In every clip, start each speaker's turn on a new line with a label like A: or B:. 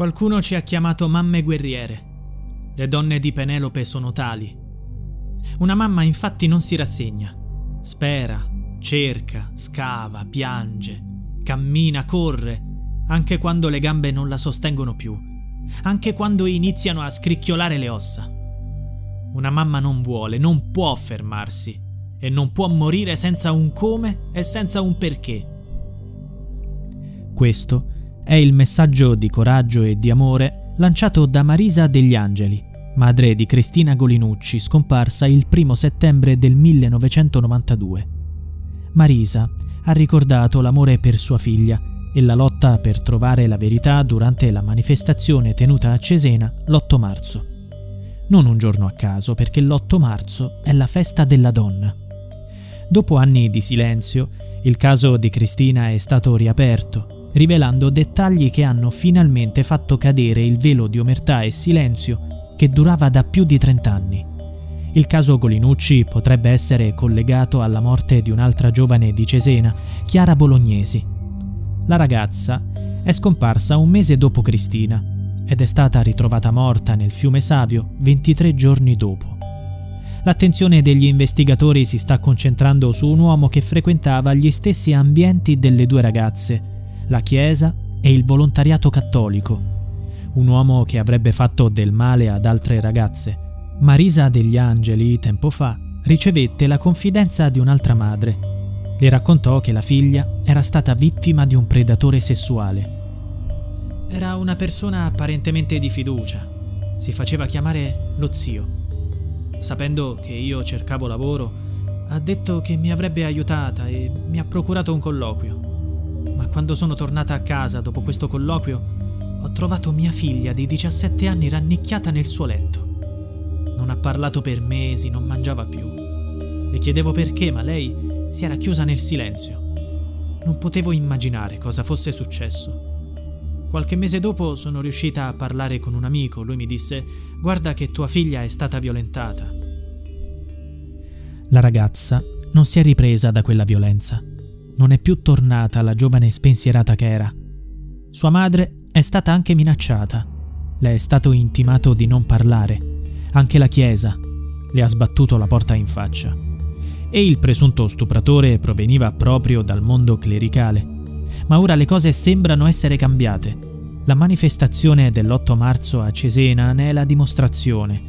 A: Qualcuno ci ha chiamato mamme guerriere. Le donne di Penelope sono tali. Una mamma infatti non si rassegna. Spera, cerca, scava, piange, cammina, corre, anche quando le gambe non la sostengono più, anche quando iniziano a scricchiolare le ossa. Una mamma non vuole, non può fermarsi e non può morire senza un come e senza un perché.
B: Questo è il messaggio di coraggio e di amore lanciato da Marisa degli Angeli, madre di Cristina Golinucci, scomparsa il 1 settembre del 1992. Marisa ha ricordato l'amore per sua figlia e la lotta per trovare la verità durante la manifestazione tenuta a Cesena l'8 marzo. Non un giorno a caso, perché l'8 marzo è la festa della donna. Dopo anni di silenzio, il caso di Cristina è stato riaperto, rivelando dettagli che hanno finalmente fatto cadere il velo di omertà e silenzio che durava da più di 30 anni. Il caso Golinucci potrebbe essere collegato alla morte di un'altra giovane di Cesena, Chiara Bolognesi. La ragazza è scomparsa un mese dopo Cristina ed è stata ritrovata morta nel fiume Savio 23 giorni dopo. L'attenzione degli investigatori si sta concentrando su un uomo che frequentava gli stessi ambienti delle due ragazze, la Chiesa e il volontariato cattolico. Un uomo che avrebbe fatto del male ad altre ragazze Marisa degli Angeli, tempo fa, ricevette la confidenza di un'altra madre. Le raccontò che la figlia era stata vittima di un predatore sessuale.
A: Era una persona apparentemente di fiducia. Si faceva chiamare lo zio. Sapendo che io cercavo lavoro, ha detto che mi avrebbe aiutata e mi ha procurato un colloquio. Ma quando sono tornata a casa dopo questo colloquio, ho trovato mia figlia di 17 anni rannicchiata nel suo letto. Non ha parlato per mesi, non mangiava più. Le chiedevo perché, ma lei si era chiusa nel silenzio. Non potevo immaginare cosa fosse successo. Qualche mese dopo sono riuscita a parlare con un amico. Lui mi disse: Guarda che tua figlia è stata violentata.
B: La ragazza non si è ripresa da quella violenza. Non è più tornata la giovane spensierata che era. Sua madre è stata anche minacciata. Le è stato intimato di non parlare anche la Chiesa le ha sbattuto la porta in faccia. E il presunto stupratore proveniva proprio dal mondo clericale. Ma ora le cose sembrano essere cambiate. La manifestazione dell'8 marzo a Cesena ne è la dimostrazione.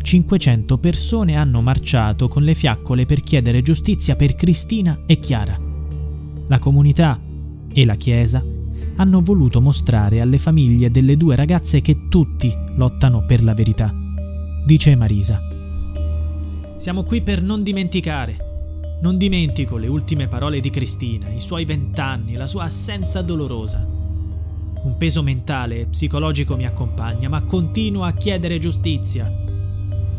B: 500 persone hanno marciato con le fiaccole per chiedere giustizia per Cristina e Chiara. La comunità e la Chiesa hanno voluto mostrare alle famiglie delle due ragazze che tutti lottano per la verità dice Marisa.
A: Siamo qui per non dimenticare. Non dimentico le ultime parole di Cristina, i suoi vent'anni, la sua assenza dolorosa. Un peso mentale e psicologico mi accompagna, ma continuo a chiedere giustizia.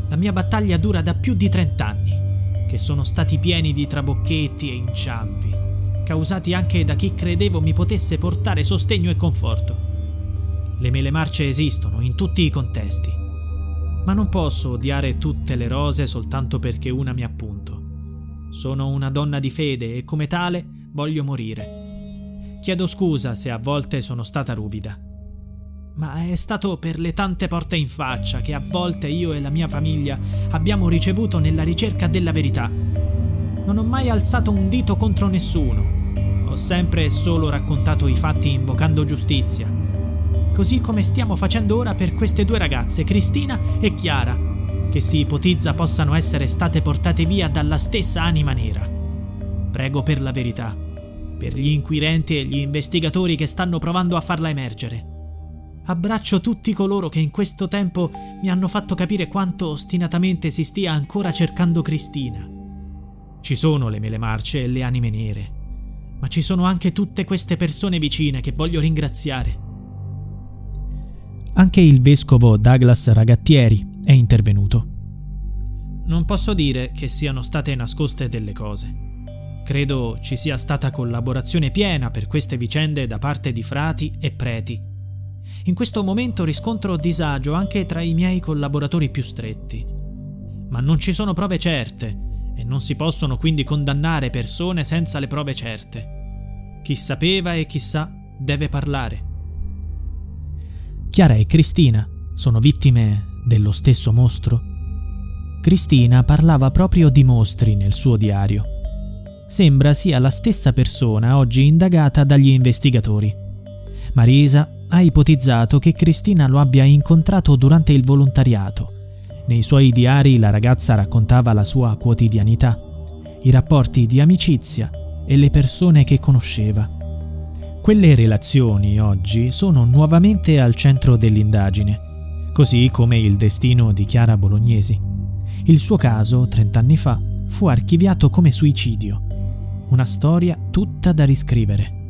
A: La mia battaglia dura da più di trent'anni, che sono stati pieni di trabocchetti e inciampi, causati anche da chi credevo mi potesse portare sostegno e conforto. Le mele marce esistono in tutti i contesti ma non posso odiare tutte le rose soltanto perché una mi appunto. Sono una donna di fede e come tale voglio morire. Chiedo scusa se a volte sono stata ruvida. Ma è stato per le tante porte in faccia che a volte io e la mia famiglia abbiamo ricevuto nella ricerca della verità. Non ho mai alzato un dito contro nessuno. Ho sempre e solo raccontato i fatti invocando giustizia così come stiamo facendo ora per queste due ragazze, Cristina e Chiara, che si ipotizza possano essere state portate via dalla stessa anima nera. Prego per la verità, per gli inquirenti e gli investigatori che stanno provando a farla emergere. Abbraccio tutti coloro che in questo tempo mi hanno fatto capire quanto ostinatamente si stia ancora cercando Cristina. Ci sono le mele marce e le anime nere, ma ci sono anche tutte queste persone vicine che voglio ringraziare
B: anche il vescovo Douglas Ragattieri è intervenuto.
A: Non posso dire che siano state nascoste delle cose. Credo ci sia stata collaborazione piena per queste vicende da parte di frati e preti. In questo momento riscontro disagio anche tra i miei collaboratori più stretti. Ma non ci sono prove certe e non si possono quindi condannare persone senza le prove certe. Chi sapeva e chi sa deve parlare.
B: Chiara e Cristina sono vittime dello stesso mostro? Cristina parlava proprio di mostri nel suo diario. Sembra sia la stessa persona oggi indagata dagli investigatori. Marisa ha ipotizzato che Cristina lo abbia incontrato durante il volontariato. Nei suoi diari la ragazza raccontava la sua quotidianità, i rapporti di amicizia e le persone che conosceva. Quelle relazioni oggi sono nuovamente al centro dell'indagine, così come il destino di Chiara Bolognesi. Il suo caso, 30 anni fa, fu archiviato come suicidio. Una storia tutta da riscrivere.